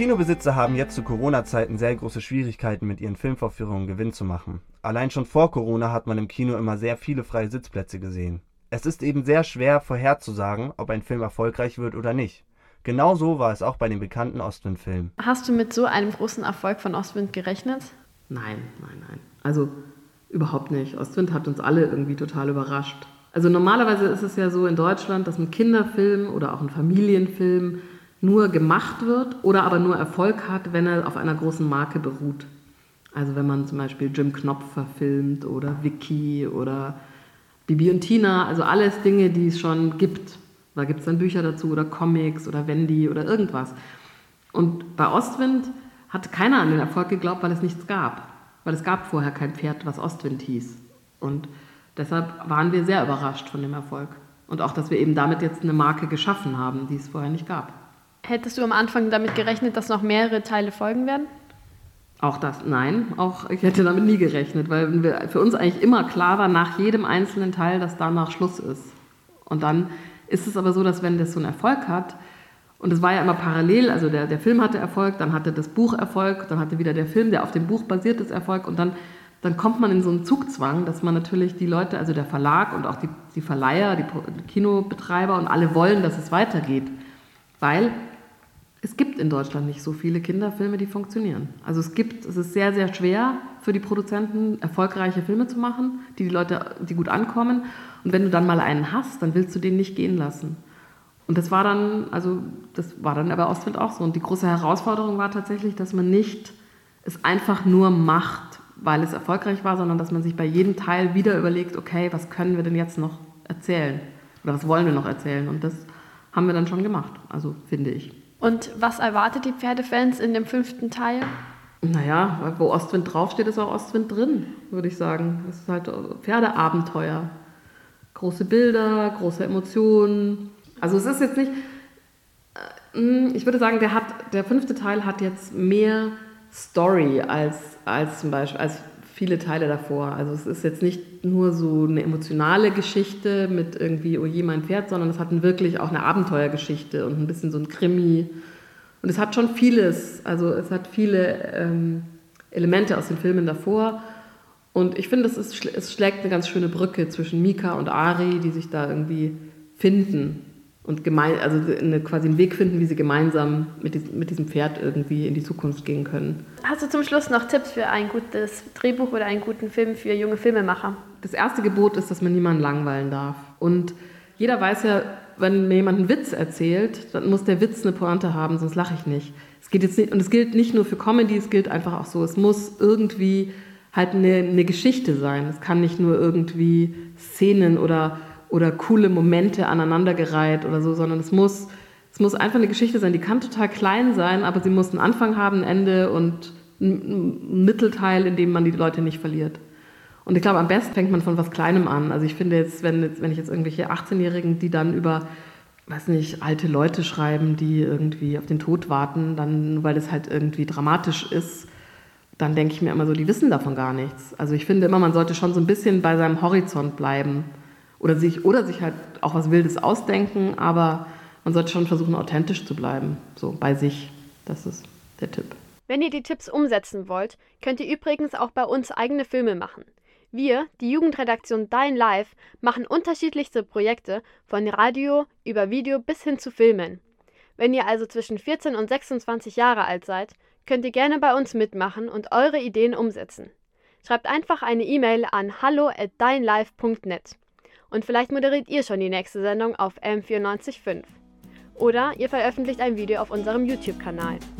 Kinobesitzer haben jetzt zu Corona-Zeiten sehr große Schwierigkeiten, mit ihren Filmvorführungen Gewinn zu machen. Allein schon vor Corona hat man im Kino immer sehr viele freie Sitzplätze gesehen. Es ist eben sehr schwer vorherzusagen, ob ein Film erfolgreich wird oder nicht. Genau so war es auch bei dem bekannten Ostwind-Film. Hast du mit so einem großen Erfolg von Ostwind gerechnet? Nein, nein, nein. Also überhaupt nicht. Ostwind hat uns alle irgendwie total überrascht. Also normalerweise ist es ja so in Deutschland, dass ein Kinderfilm oder auch ein Familienfilm nur gemacht wird oder aber nur Erfolg hat, wenn er auf einer großen Marke beruht. Also wenn man zum Beispiel Jim Knopf verfilmt oder Vicky oder Bibi und Tina, also alles Dinge, die es schon gibt. Da gibt es dann Bücher dazu oder Comics oder Wendy oder irgendwas. Und bei Ostwind hat keiner an den Erfolg geglaubt, weil es nichts gab. Weil es gab vorher kein Pferd, was Ostwind hieß. Und deshalb waren wir sehr überrascht von dem Erfolg. Und auch, dass wir eben damit jetzt eine Marke geschaffen haben, die es vorher nicht gab. Hättest du am Anfang damit gerechnet, dass noch mehrere Teile folgen werden? Auch das, nein, auch ich hätte damit nie gerechnet, weil für uns eigentlich immer klar war, nach jedem einzelnen Teil, dass danach Schluss ist. Und dann ist es aber so, dass wenn das so einen Erfolg hat, und es war ja immer parallel, also der, der Film hatte Erfolg, dann hatte das Buch Erfolg, dann hatte wieder der Film, der auf dem Buch basiert ist, Erfolg und dann, dann kommt man in so einen Zugzwang, dass man natürlich die Leute, also der Verlag und auch die, die Verleiher, die Kinobetreiber und alle wollen, dass es weitergeht. Weil es gibt in Deutschland nicht so viele Kinderfilme, die funktionieren. Also es gibt, es ist sehr, sehr schwer für die Produzenten, erfolgreiche Filme zu machen, die die Leute, die gut ankommen. Und wenn du dann mal einen hast, dann willst du den nicht gehen lassen. Und das war dann, also das war dann bei Ostwind auch so. Und die große Herausforderung war tatsächlich, dass man nicht es einfach nur macht, weil es erfolgreich war, sondern dass man sich bei jedem Teil wieder überlegt, okay, was können wir denn jetzt noch erzählen? Oder was wollen wir noch erzählen? Und das haben wir dann schon gemacht, also finde ich. Und was erwartet die Pferdefans in dem fünften Teil? Naja, wo Ostwind draufsteht, ist auch Ostwind drin, würde ich sagen. Es ist halt Pferdeabenteuer. Große Bilder, große Emotionen. Also es ist jetzt nicht, äh, ich würde sagen, der, hat, der fünfte Teil hat jetzt mehr Story als, als zum Beispiel, als viele Teile davor. Also es ist jetzt nicht nur so eine emotionale Geschichte mit irgendwie, oh je, mein Pferd, sondern es hat wirklich auch eine Abenteuergeschichte und ein bisschen so ein Krimi. Und es hat schon vieles, also es hat viele ähm, Elemente aus den Filmen davor. Und ich finde, es, ist, es schlägt eine ganz schöne Brücke zwischen Mika und Ari, die sich da irgendwie finden und gemein, also eine, quasi einen Weg finden, wie sie gemeinsam mit diesem, mit diesem Pferd irgendwie in die Zukunft gehen können. Hast du zum Schluss noch Tipps für ein gutes Drehbuch oder einen guten Film für junge Filmemacher? Das erste Gebot ist, dass man niemanden langweilen darf. Und jeder weiß ja, wenn mir jemand einen Witz erzählt, dann muss der Witz eine Pointe haben, sonst lache ich nicht. Es geht jetzt nicht. Und es gilt nicht nur für Comedy, es gilt einfach auch so. Es muss irgendwie halt eine, eine Geschichte sein. Es kann nicht nur irgendwie Szenen oder oder coole Momente aneinandergereiht oder so, sondern es muss, es muss einfach eine Geschichte sein. Die kann total klein sein, aber sie muss einen Anfang haben, ein Ende und ein Mittelteil, in dem man die Leute nicht verliert. Und ich glaube, am besten fängt man von was Kleinem an. Also ich finde jetzt, wenn, jetzt, wenn ich jetzt irgendwelche 18-Jährigen, die dann über, weiß nicht, alte Leute schreiben, die irgendwie auf den Tod warten, dann, weil das halt irgendwie dramatisch ist, dann denke ich mir immer so, die wissen davon gar nichts. Also ich finde immer, man sollte schon so ein bisschen bei seinem Horizont bleiben oder sich, oder sich halt auch was Wildes ausdenken, aber man sollte schon versuchen, authentisch zu bleiben, so bei sich. Das ist der Tipp. Wenn ihr die Tipps umsetzen wollt, könnt ihr übrigens auch bei uns eigene Filme machen. Wir, die Jugendredaktion Dein Live, machen unterschiedlichste Projekte von Radio über Video bis hin zu Filmen. Wenn ihr also zwischen 14 und 26 Jahre alt seid, könnt ihr gerne bei uns mitmachen und eure Ideen umsetzen. Schreibt einfach eine E-Mail an hallo at deinlive.net. Und vielleicht moderiert ihr schon die nächste Sendung auf M945. Oder ihr veröffentlicht ein Video auf unserem YouTube-Kanal.